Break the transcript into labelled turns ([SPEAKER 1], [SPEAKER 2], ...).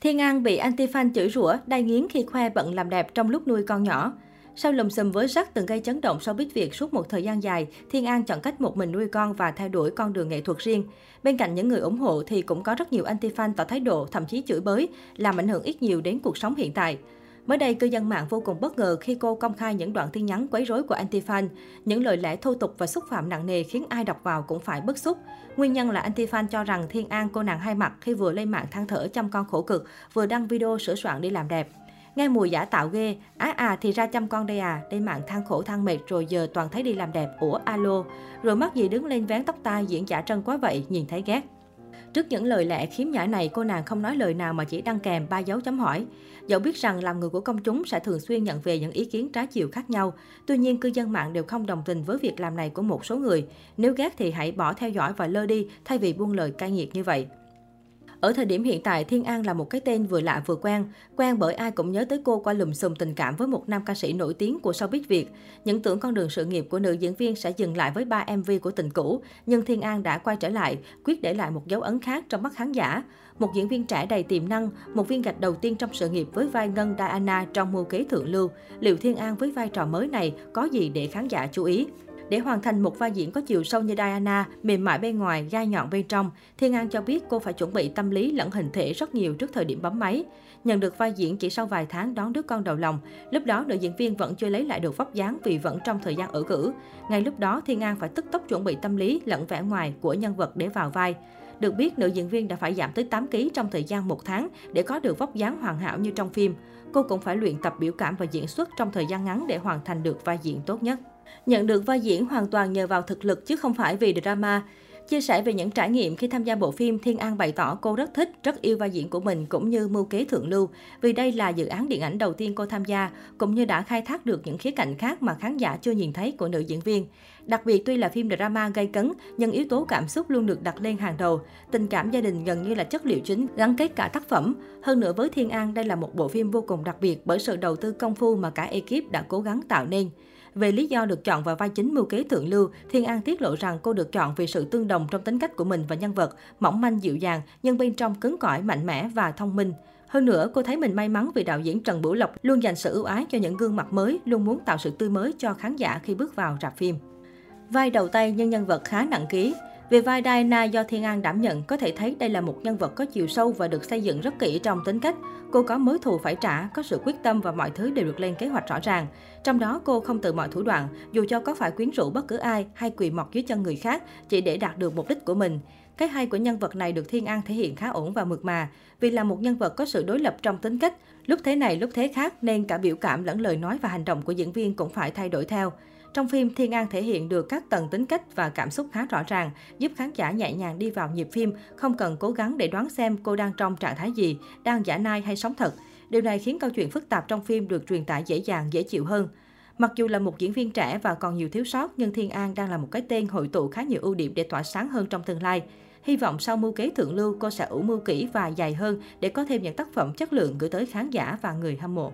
[SPEAKER 1] Thiên An bị anti-fan chửi rủa, đai nghiến khi khoe bận làm đẹp trong lúc nuôi con nhỏ. Sau lùm xùm với rắc từng gây chấn động sau biết việc suốt một thời gian dài, Thiên An chọn cách một mình nuôi con và theo đuổi con đường nghệ thuật riêng. Bên cạnh những người ủng hộ thì cũng có rất nhiều anti-fan tỏ thái độ, thậm chí chửi bới, làm ảnh hưởng ít nhiều đến cuộc sống hiện tại. Mới đây, cư dân mạng vô cùng bất ngờ khi cô công khai những đoạn tin nhắn quấy rối của anti-fan. Những lời lẽ thô tục và xúc phạm nặng nề khiến ai đọc vào cũng phải bức xúc. Nguyên nhân là anti-fan cho rằng Thiên An cô nàng hai mặt khi vừa lên mạng than thở chăm con khổ cực, vừa đăng video sửa soạn đi làm đẹp. Nghe mùi giả tạo ghê, á à, thì ra chăm con đây à, lên mạng than khổ than mệt rồi giờ toàn thấy đi làm đẹp, ủa alo. Rồi mắc gì đứng lên vén tóc tai diễn giả trân quá vậy, nhìn thấy ghét. Trước những lời lẽ khiếm nhã này, cô nàng không nói lời nào mà chỉ đăng kèm ba dấu chấm hỏi. Dẫu biết rằng làm người của công chúng sẽ thường xuyên nhận về những ý kiến trái chiều khác nhau, tuy nhiên cư dân mạng đều không đồng tình với việc làm này của một số người. Nếu ghét thì hãy bỏ theo dõi và lơ đi thay vì buông lời cay nghiệt như vậy. Ở thời điểm hiện tại, Thiên An là một cái tên vừa lạ vừa quen. Quen bởi ai cũng nhớ tới cô qua lùm xùm tình cảm với một nam ca sĩ nổi tiếng của showbiz Việt. Những tưởng con đường sự nghiệp của nữ diễn viên sẽ dừng lại với ba MV của tình cũ, nhưng Thiên An đã quay trở lại, quyết để lại một dấu ấn khác trong mắt khán giả. Một diễn viên trẻ đầy tiềm năng, một viên gạch đầu tiên trong sự nghiệp với vai Ngân Diana trong mưu kế thượng lưu. Liệu Thiên An với vai trò mới này có gì để khán giả chú ý? Để hoàn thành một vai diễn có chiều sâu như Diana, mềm mại bên ngoài, gai nhọn bên trong, Thiên An cho biết cô phải chuẩn bị tâm lý lẫn hình thể rất nhiều trước thời điểm bấm máy. Nhận được vai diễn chỉ sau vài tháng đón đứa con đầu lòng, lúc đó nữ diễn viên vẫn chưa lấy lại được vóc dáng vì vẫn trong thời gian ở cử. Ngay lúc đó, Thiên An phải tức tốc chuẩn bị tâm lý lẫn vẻ ngoài của nhân vật để vào vai. Được biết, nữ diễn viên đã phải giảm tới 8 kg trong thời gian một tháng để có được vóc dáng hoàn hảo như trong phim. Cô cũng phải luyện tập biểu cảm và diễn xuất trong thời gian ngắn để hoàn thành được vai diễn tốt nhất. Nhận được vai diễn hoàn toàn nhờ vào thực lực chứ không phải vì drama. Chia sẻ về những trải nghiệm khi tham gia bộ phim, Thiên An bày tỏ cô rất thích, rất yêu vai diễn của mình cũng như mưu kế thượng lưu, vì đây là dự án điện ảnh đầu tiên cô tham gia, cũng như đã khai thác được những khía cạnh khác mà khán giả chưa nhìn thấy của nữ diễn viên. Đặc biệt tuy là phim drama gây cấn, nhưng yếu tố cảm xúc luôn được đặt lên hàng đầu. Tình cảm gia đình gần như là chất liệu chính gắn kết cả tác phẩm. Hơn nữa với Thiên An, đây là một bộ phim vô cùng đặc biệt bởi sự đầu tư công phu mà cả ekip đã cố gắng tạo nên. Về lý do được chọn vào vai chính mưu kế thượng lưu, Thiên An tiết lộ rằng cô được chọn vì sự tương đồng trong tính cách của mình và nhân vật, mỏng manh dịu dàng, nhưng bên trong cứng cỏi, mạnh mẽ và thông minh. Hơn nữa, cô thấy mình may mắn vì đạo diễn Trần Bửu Lộc luôn dành sự ưu ái cho những gương mặt mới, luôn muốn tạo sự tươi mới cho khán giả khi bước vào rạp phim. Vai đầu tay nhưng nhân vật khá nặng ký. Về vai Diana do Thiên An đảm nhận, có thể thấy đây là một nhân vật có chiều sâu và được xây dựng rất kỹ trong tính cách. Cô có mối thù phải trả, có sự quyết tâm và mọi thứ đều được lên kế hoạch rõ ràng. Trong đó, cô không từ mọi thủ đoạn, dù cho có phải quyến rũ bất cứ ai hay quỳ mọt dưới chân người khác chỉ để đạt được mục đích của mình. Cái hay của nhân vật này được Thiên An thể hiện khá ổn và mượt mà, vì là một nhân vật có sự đối lập trong tính cách. Lúc thế này, lúc thế khác nên cả biểu cảm lẫn lời nói và hành động của diễn viên cũng phải thay đổi theo. Trong phim, Thiên An thể hiện được các tầng tính cách và cảm xúc khá rõ ràng, giúp khán giả nhẹ nhàng đi vào nhịp phim, không cần cố gắng để đoán xem cô đang trong trạng thái gì, đang giả nai hay sống thật. Điều này khiến câu chuyện phức tạp trong phim được truyền tải dễ dàng, dễ chịu hơn. Mặc dù là một diễn viên trẻ và còn nhiều thiếu sót, nhưng Thiên An đang là một cái tên hội tụ khá nhiều ưu điểm để tỏa sáng hơn trong tương lai. Hy vọng sau mưu kế thượng lưu, cô sẽ ủ mưu kỹ và dài hơn để có thêm những tác phẩm chất lượng gửi tới khán giả và người hâm mộ.